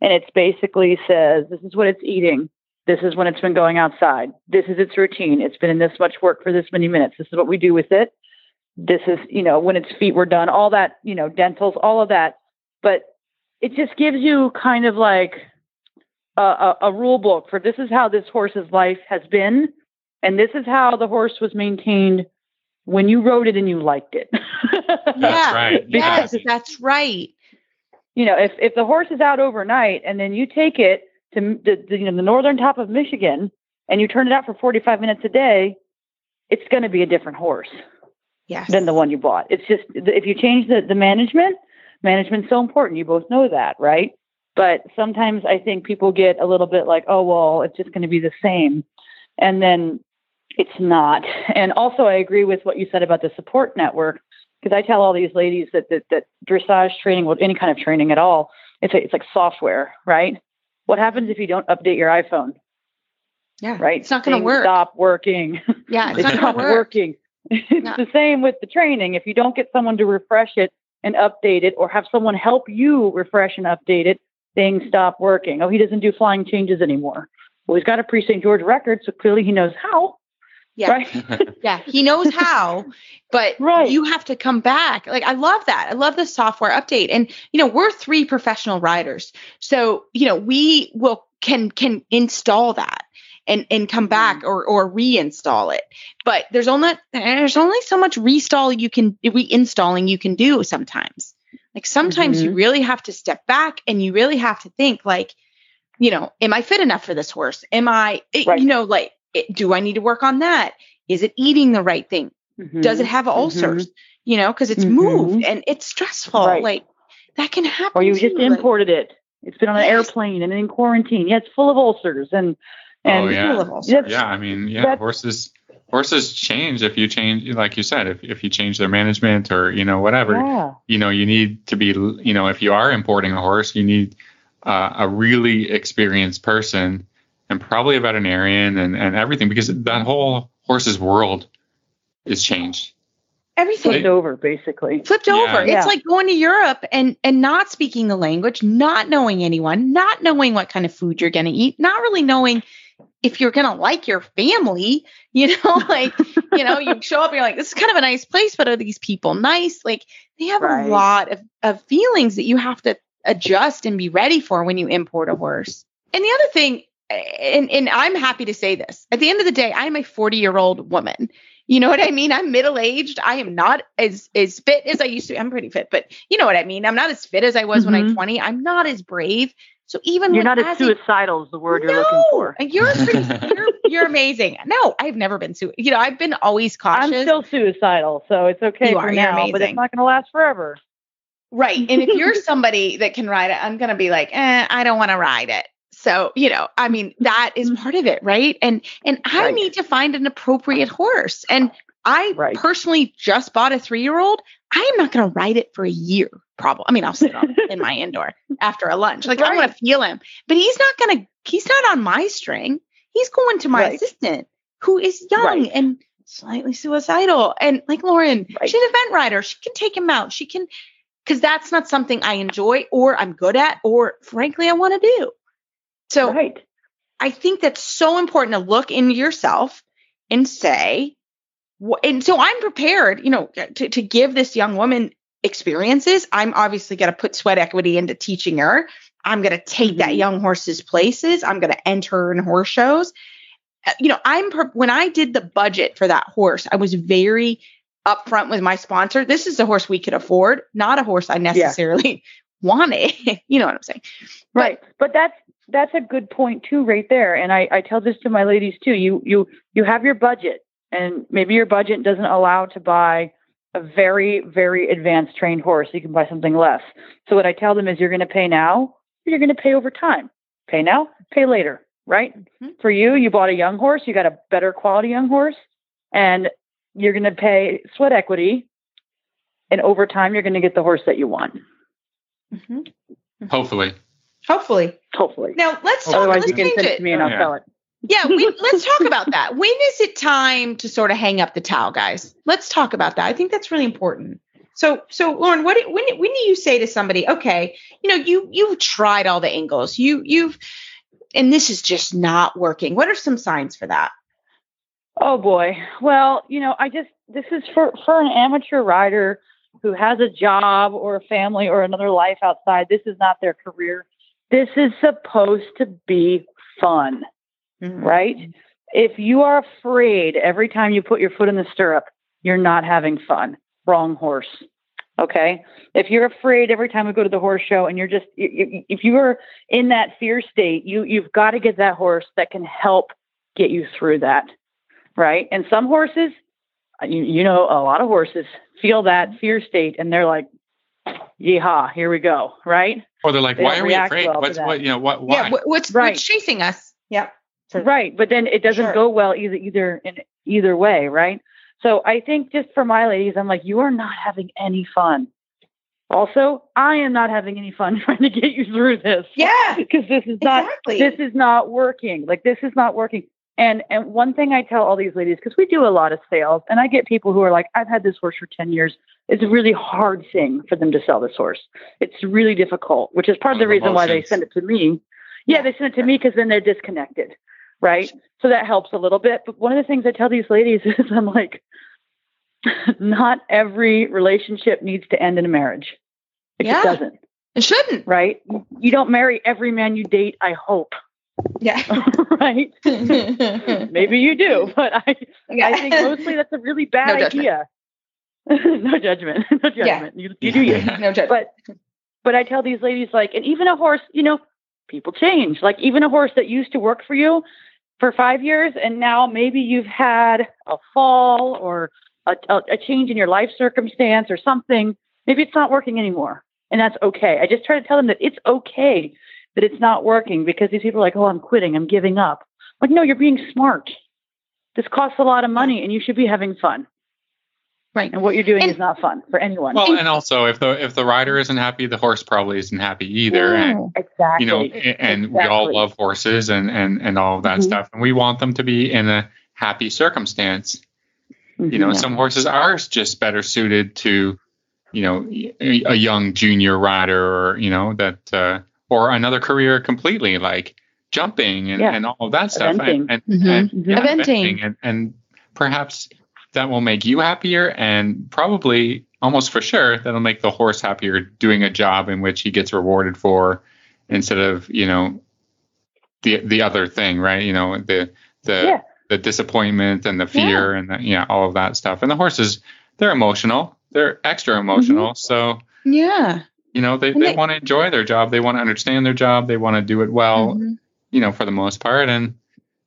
and it's basically says this is what it's eating, this is when it's been going outside, this is its routine, it's been in this much work for this many minutes, this is what we do with it, this is you know when its feet were done, all that you know dentals, all of that, but it just gives you kind of like a, a, a rule book for this is how this horse's life has been and this is how the horse was maintained when you rode it and you liked it. Yeah. right. Yes, that's right. you know, if if the horse is out overnight and then you take it to the, the you know the northern top of Michigan and you turn it out for 45 minutes a day, it's going to be a different horse Yes. than the one you bought. It's just if you change the the management, management's so important. You both know that, right? But sometimes I think people get a little bit like, oh well, it's just going to be the same, and then it's not. And also, I agree with what you said about the support network because I tell all these ladies that that, that dressage training, well, any kind of training at all, it's a, it's like software, right? What happens if you don't update your iPhone, yeah. right? It's not going to work. Stop working. Yeah, it's It's not not going to work. working. It's No. the same with the training. If you don't get someone to refresh it and update it, or have someone help you refresh and update it, things stop working. Oh, he doesn't do flying changes anymore. Well, he's got a Prix St. George record, so clearly he knows how. Yeah. Right. Yeah, he knows how, but Right. you have to come back. Like I love that. I love the software update. And you know, we're three professional riders. So, you know, we will can can install that and and come back mm. or or reinstall it. But there's only there's only so much restall you can reinstalling you can do sometimes. Like sometimes you mm-hmm. really have to step back and you really have to think like, you know, am I fit enough for this horse? Am I eh, Right. you know like it, do I need to work on that? Is it eating the right thing? Does it have ulcers? You know, because it's Mhm. moved and it's stressful. Right. Like that can happen. Or you just too, like- imported it. It's been on an Yes. airplane and in quarantine. Yeah, it's full of ulcers and and oh yeah. full of ulcers. Yeah, I mean, yeah, That's- horses horses change if you change, like you said, if if you change their management or you know whatever. Yeah. You know, you need to be, you know, if you are importing a horse, you need uh, a really experienced person and probably a veterinarian and and everything because that whole horse's world is changed. Everything Flipped over, basically. flipped Yeah. over. Yeah. It's like going to Europe and and not speaking the language, not knowing anyone, not knowing what kind of food you're going to eat, not really knowing if you're going to like your family. You know, like you know, you show up and you're like, this is kind of a nice place, but are these people nice? Like they have Right. a lot of of feelings that you have to adjust and be ready for when you import a horse. And the other thing, and and I'm happy to say this, at the end of the day, I'm a 40 year old woman. You know what I mean? I'm middle aged. I am not as as fit as I used to. Be. I'm pretty fit, but you know what I mean. I'm not as fit as I was when I'm Mhm. 20. I'm not as brave. So even You're not as suicidal is the word you're looking for. You're pretty, you're you're amazing. No, I've never been su. You know, I've been always cautious. I'm still suicidal, so it's okay You for are, you're now, but it's not going to last forever. Right. And if you're somebody that can ride it, I'm going to be like, eh, I don't want to ride it. So, you know, I mean, that is mm-hmm. part of it, right? And and I Right. need to find an appropriate horse. And I Right. personally just bought a 3-year-old. I am not going to ride it for a year, probably. I mean, I'll sit on it in my indoor after a lunch. Like I want to feel him. But he's not going to he's not on my string. He's going to my Right. assistant who is young Right. and slightly suicidal. And like Lauren, Right. she's an event rider. She can take him out. She can because that's not something I enjoy or I'm good at or frankly I want to do. So right. I think that's so important to look into yourself and say, and so I'm prepared, you know, to, to give this young woman experiences. I'm obviously going to put sweat equity into teaching her. I'm going to take that Mhm. young horse's places. I'm going to enter in horse shows. Uh, You know, I'm when I did the budget for that horse, I was very upfront with my sponsor. This is a horse we could afford, not a horse I necessarily wanted. you know what I'm saying? But- Right. But that's that's a good point too, right there. And I, I tell this to my ladies too. You you you have your budget and maybe your budget doesn't allow to buy a very, very advanced trained horse. You can buy something less. So what I tell them is you're gonna pay now, or you're gonna pay over time. Pay now, pay later, right? Mhm. For you, you bought a young horse, you got a better quality young horse, and you're gonna pay sweat equity and over time you're gonna get the horse that you want. Hopefully. Hopefully. Hopefully. Now let's talk. Otherwise let's you can change send it it. to me and I'll Yeah. sell it. Yeah, we, let's talk about that. When is it time to sort of hang up the towel, guys? Let's talk about that. I think that's really important. So, so Lauren, what do- when when do you say to somebody, okay, you know, you you've tried all the angles, you you've, and this is just not working. What are some signs for that? Oh boy. Well, you know, I just this is for for an amateur rider who has a job or a family or another life outside. This is not their career. This is supposed to be fun, mm-hmm. right? If you are afraid every time you put your foot in the stirrup, you're not having fun. Wrong horse. Okay. If you're afraid every time we go to the horse show and you're just, if you are in that fear state, you, you've got to get that horse that can help get you through that. Right. And some horses, you, you know, a lot of horses feel that fear state and they're like, yeehaw, here we go. Right. Or they're like, They why are we afraid? well What's what you know? What? Why? Yeah, what, what's Right. what's chasing us? Yep. Right, but then it doesn't Sure. go well either either in either way, right? So I think just for my ladies, I'm like, you are not having any fun. Also, I am not having any fun trying to get you through this. Yeah, Because this is not exactly. this is not working. Like this is not working. And and one thing I tell all these ladies, because we do a lot of sales, and I get people who are like, I've had this horse for 10 years. It's a really hard thing for them to sell this horse. It's really difficult, which is part of the reason why they send it to me. Yeah, they send it to me because then they're disconnected. Right. So that helps a little bit. But one of the things I tell these ladies is I'm like, not every relationship needs to end in a marriage. It Yeah. just doesn't. it shouldn't. Right. You don't marry every man you date, I hope. Yeah. right. Maybe you do, but I, Yeah. I think mostly that's a really bad No idea. no judgment. No judgment. You, you do you. no judgment. But but I tell these ladies like, and even a horse, you know, people change. Like even a horse that used to work for you for five years, and now maybe you've had a fall or a, a, a change in your life circumstance or something. Maybe it's not working anymore, and that's okay. I just try to tell them that it's okay that it's not working because these people are like, oh, I'm quitting, I'm giving up. Like, no, you're being smart. this costs a lot of money and you should be having fun. Right. And what you're doing And- is not fun for anyone. Well, and also if the if the rider isn't happy, the horse probably isn't happy either. And exactly. you know, a- and we all love horses and and and all of that Mhm. stuff, and we want them to be in a happy circumstance. You know, Mhm. some horses are just better suited to, you know, a a young junior rider, or you know that, uh, or another career completely, like jumping and, Yeah. and all of that stuff, Eventing. and and, Mhm. and yeah, Eventing. and and perhaps that will make you happier, and probably almost for sure that'll make the horse happier doing a job in which he gets rewarded for, instead of you know, the the other thing, right? You know, the the Yeah. the disappointment and the fear and the, yeah, all of that stuff. And the horses, they're emotional. They're extra emotional. So, Yeah. You know, they, And they they- want to enjoy their job. They want to understand their job. They want to do it well, Mhm. you know, for the most part. And,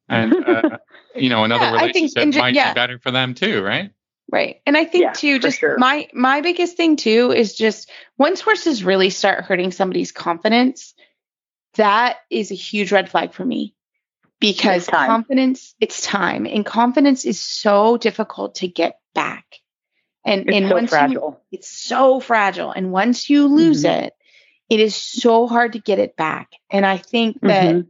and, uh, you know, another Yeah, I think relationship might yeah. be better for them too, right? Right. And I think Yeah, too, just sure. my my biggest thing too is just once horses really start hurting somebody's confidence, that is a huge red flag for me. Because It's confidence, it's time. And confidence is so difficult to get back. And It's and so once you fragile. it's so fragile. And once you lose Mhm. it, it is so hard to get it back. And I think that Mhm.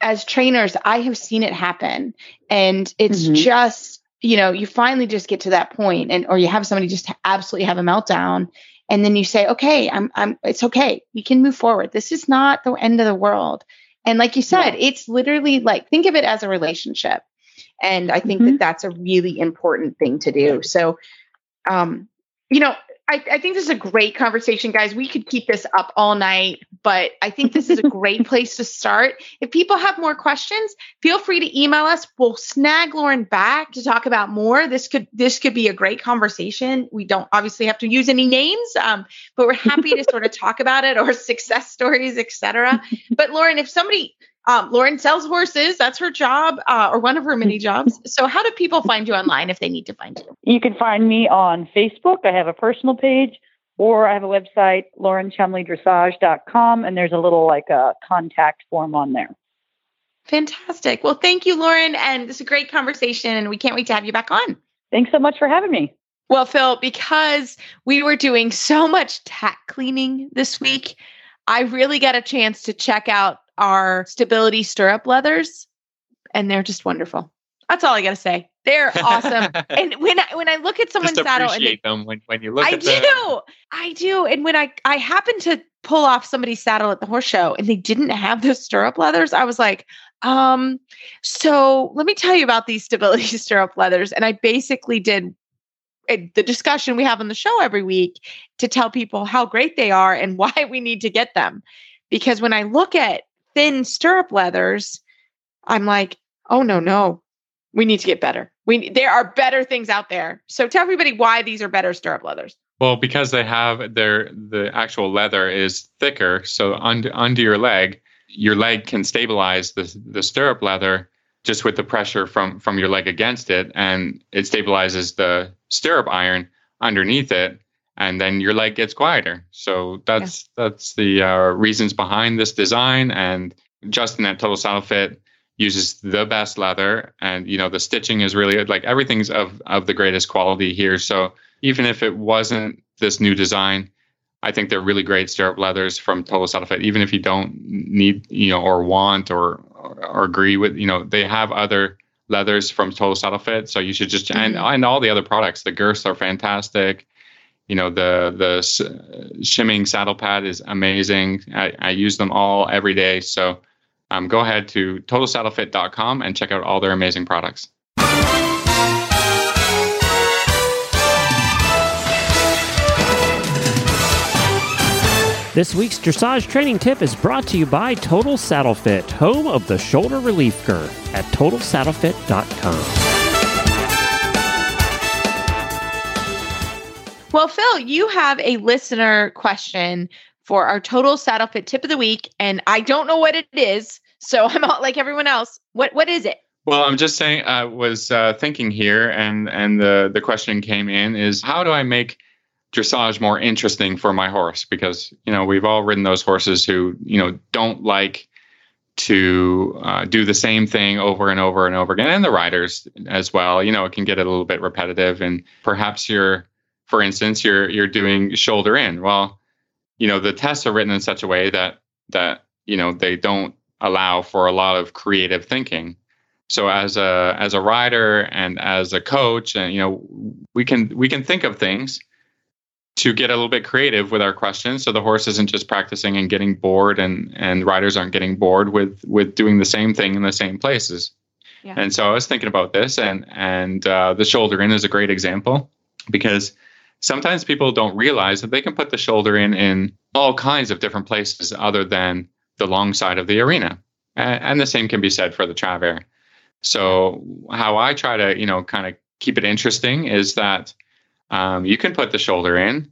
as trainers, I have seen it happen. And it's Mhm. just, you know, you finally just get to that point and or you have somebody just absolutely have a meltdown. And then you say, okay, I'm I'm it's okay. We can move forward. This is not the end of the world. And like you said, it's literally like think of it as a relationship. And I think Mhm. that that's a really important thing to do. So um, you know, I, I think this is a great conversation, guys. We could keep this up all night, but I think this is a great place to start. If people have more questions, feel free to email us. We'll snag Lauren back to talk about more. This could this could be a great conversation. We don't obviously have to use any names, um, but we're happy to sort of talk about it or success stories, etc. But Lauren, if somebody um, Lauren sells horses, that's her job uh, or one of her many jobs. So how do people find you online if they need to find you? You can find me on Facebook. I have a personal page, or I have a website, laurenchumleydressage.com, and there's a little like a contact form on there. Fantastic. Well, thank you, Lauren. And this is a great conversation, and we can't wait to have you back on. Thanks so much for having me. Well, Phil, because we were doing so much tack cleaning this week, I really got a chance to check out our stability stirrup leathers, and they're just wonderful. That's all I got to say. They're awesome. and when I when I look at someone's saddle, and appreciate them when, when you look I at do, them. I do, and when I I happened to pull off somebody's saddle at the horse show, and they didn't have those stirrup leathers, I was like, um, so let me tell you about these stability stirrup leathers, and I basically did the discussion we have on the show every week to tell people how great they are and why we need to get them. Because when I look at thin stirrup leathers, I'm like, oh no, no, we need to get better. We there are better things out there. So tell everybody why these are better stirrup leathers. Well, because they have their the actual leather is thicker, so under under your leg, your leg can stabilize the the stirrup leather just with the pressure from from your leg against it, and it stabilizes the stirrup iron underneath it, and then your leg gets quieter. So that's that's the uh, reasons behind this design. And Justin at Total Saddle Fit uses the best leather, and you know the stitching is really like everything's of of the greatest quality here. So even if it wasn't this new design, I think they're really great stirrup leathers from Total Saddle Fit. Even if you don't need, you know, or want or or, or agree with, you know, they have other leathers from Total Saddle Fit. So you should just and and all the other products. The girths are fantastic. You know, the the shimming saddle pad is amazing. I, I use them all every day. So um, go ahead to totalsaddlefit.com and check out all their amazing products. This week's dressage training tip is brought to you by Total Saddle Fit, home of the shoulder relief girth at totalsaddlefit.com. Well, Phil, you have a listener question for our total saddle fit tip of the week, and I don't know what it is. So I'm not like everyone else. What what is it? Well, I'm just saying. I was uh, thinking here, and and the the question came in is how do I make dressage more interesting for my horse? Because you know we've all ridden those horses who you know don't like to uh, do the same thing over and over and over again, and the riders as well. You know, it can get a little bit repetitive, and perhaps you're, for instance, you're you're doing shoulder in. Well, you know, the tests are written in such a way that that you know they don't allow for a lot of creative thinking. So as a as a rider and as a coach, and you know, we can we can think of things to get a little bit creative with our questions so the horse isn't just practicing and getting bored and and riders aren't getting bored with with doing the same thing in the same places yeah. and so i was thinking about this and and uh, the shoulder in is a great example because sometimes people don't realize that they can put the shoulder in in all kinds of different places other than the long side of the arena and, and the same can be said for the travers so how i try to you know kind of keep it interesting is that um, you can put the shoulder in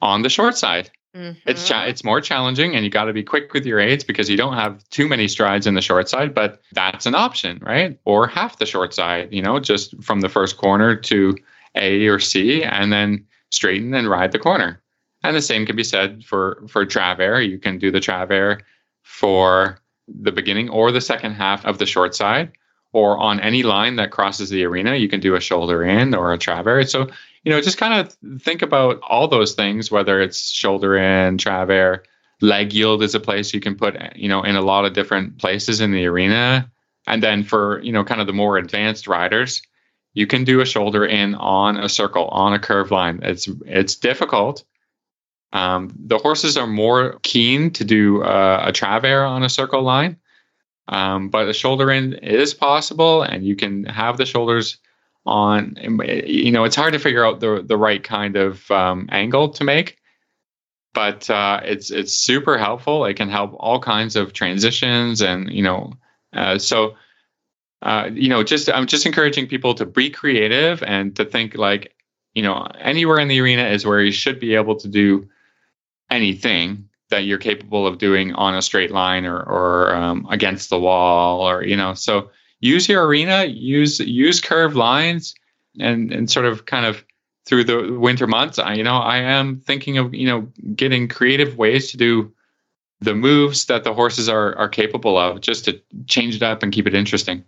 on the short side. Mm-hmm. It's cha- it's more challenging, and you got to be quick with your aids because you don't have too many strides in the short side. But that's an option, right? Or half the short side, you know, just from the first corner to A or C, and then straighten and ride the corner. And the same can be said for for travers. You can do the travers for the beginning or the second half of the short side, or on any line that crosses the arena, you can do a shoulder in or a travers. So you know, just kind of think about all those things, whether it's shoulder in, travers, leg yield is a place you can put, you know, in a lot of different places in the arena. And then for, you know, kind of the more advanced riders, you can do a shoulder in on a circle, on a curved line. It's it's difficult. Um, the horses are more keen to do uh, a travers on a circle line, um, but a shoulder in is possible, and you can have the shoulders on you know it's hard to figure out the the right kind of um, angle to make but uh, it's it's super helpful it can help all kinds of transitions and you know uh, so uh, you know just i'm just encouraging people to be creative and to think like you know anywhere in the arena is where you should be able to do anything that you're capable of doing on a straight line or or um, against the wall or you know so use your arena, use use curved lines, and and sort of kind of through the winter months. I you know I am thinking of you know getting creative ways to do the moves that the horses are are capable of, just to change it up and keep it interesting.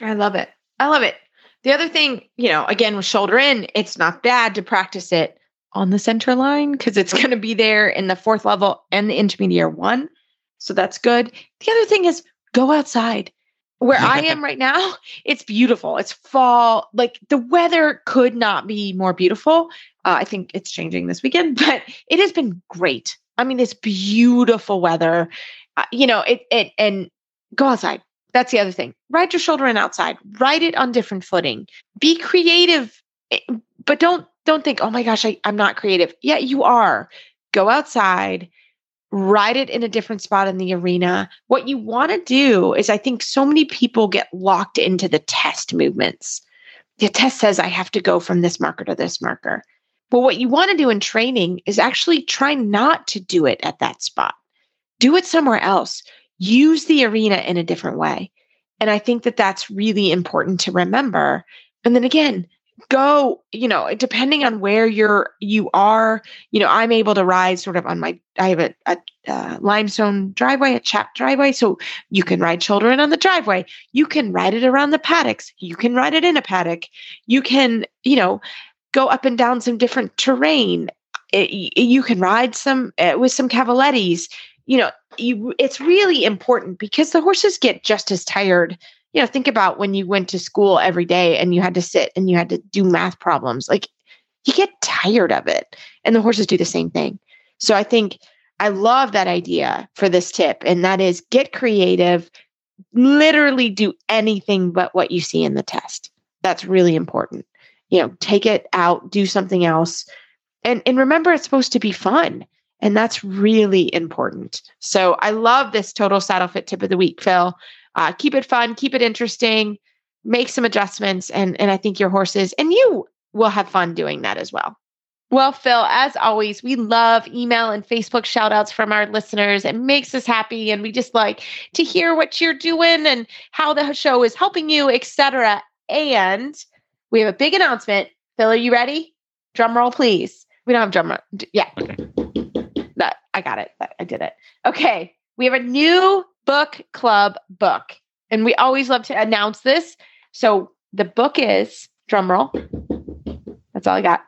I love it. I love it. The other thing, you know, again with shoulder in, it's not bad to practice it on the center line because it's going to be there in the fourth level and the intermediate one. So that's good. The other thing is go outside where I am right now, it's beautiful. It's fall. Like the weather could not be more beautiful. Uh, I think it's changing this weekend, but it has been great. I mean, it's beautiful weather. Uh, you know, it it and go outside. That's the other thing. Ride your shoulder in outside. Ride it on different footing. Be creative, eh, but don't don't think, oh my gosh, I, I'm not creative. Yeah, you are. Go outside ride it in a different spot in the arena. What you want to do is, I think so many people get locked into the test movements. The test says I have to go from this marker to this marker. Well, what you want to do in training is actually try not to do it at that spot. Do it somewhere else. Use the arena in a different way. And I think that that's really important to remember. And then again, go you know depending on where you're you are you know i'm able to ride sort of on my i have a, a uh, limestone driveway a chap driveway so you can ride children on the driveway. You can ride it around the paddocks. You can ride it in a paddock. You can you know go up and down some different terrain. It, you can ride some uh, with some cavalettis you know you, it's really important because the horses get just as tired you know, think about when you went to school every day and you had to sit and you had to do math problems. Like you get tired of it. And the horses do the same thing. So I think I love that idea for this tip. And that is get creative, literally do anything but what you see in the test. That's really important. You know, take it out, do something else. And and remember it's supposed to be fun. And that's really important. So I love this total saddle fit tip of the week, Phil uh, keep it fun, keep it interesting, make some adjustments, and and I think your horses and you will have fun doing that as well. Well, Phil, as always, we love email and Facebook shout outs from our listeners. It makes us happy. And we just like to hear what you're doing and how the show is helping you, etc. And we have a big announcement. Phil, are you ready? Drum roll, please. We don't have drum roll. Yeah. Okay. I got it. I did it. Okay. We have a new book club book. And we always love to announce this. So the book is drumroll. That's all I got.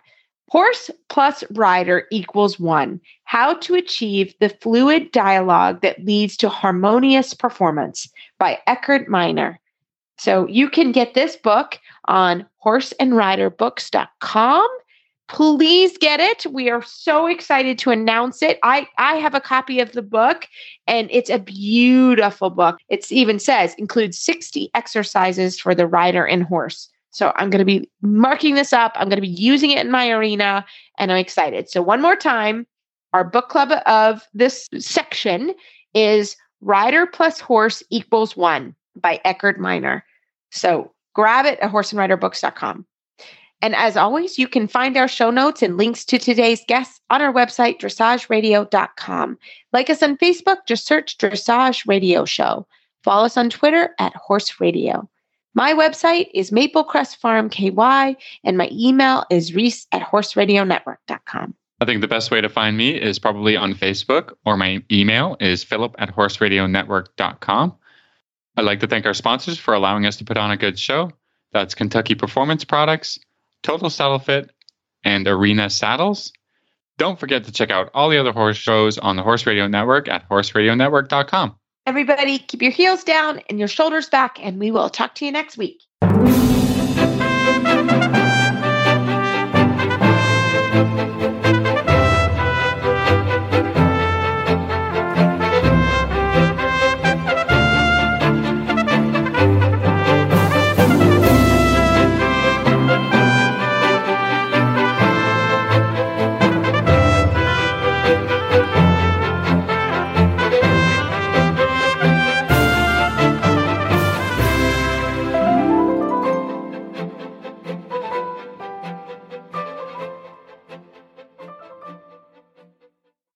Horse plus rider equals one. How to achieve the fluid dialogue that leads to harmonious performance by Eckart Meyners. So you can get this book on horseandriderbooks.com. Please get it. We are so excited to announce it. I, I have a copy of the book and it's a beautiful book. It even says includes 60 exercises for the rider and horse. So I'm going to be marking this up. I'm going to be using it in my arena and I'm excited. So, one more time, our book club of this section is Rider plus Horse equals one by Eckart Meyners. So, grab it at horseandriderbooks.com. And as always, you can find our show notes and links to today's guests on our website, dressageradio.com. Like us on Facebook, just search Dressage Radio Show. Follow us on Twitter at Horse Radio. My website is Maple Crest Farm KY, and my email is reese at horseradionetwork.com. I think the best way to find me is probably on Facebook, or my email is philip at horseradionetwork.com. I'd like to thank our sponsors for allowing us to put on a good show. That's Kentucky Performance Products, Total Saddle Fit, and Arena Saddles. Don't forget to check out all the other horse shows on the Horse Radio Network at horseradionetwork.com. Everybody, keep your heels down and your shoulders back, and we will talk to you next week.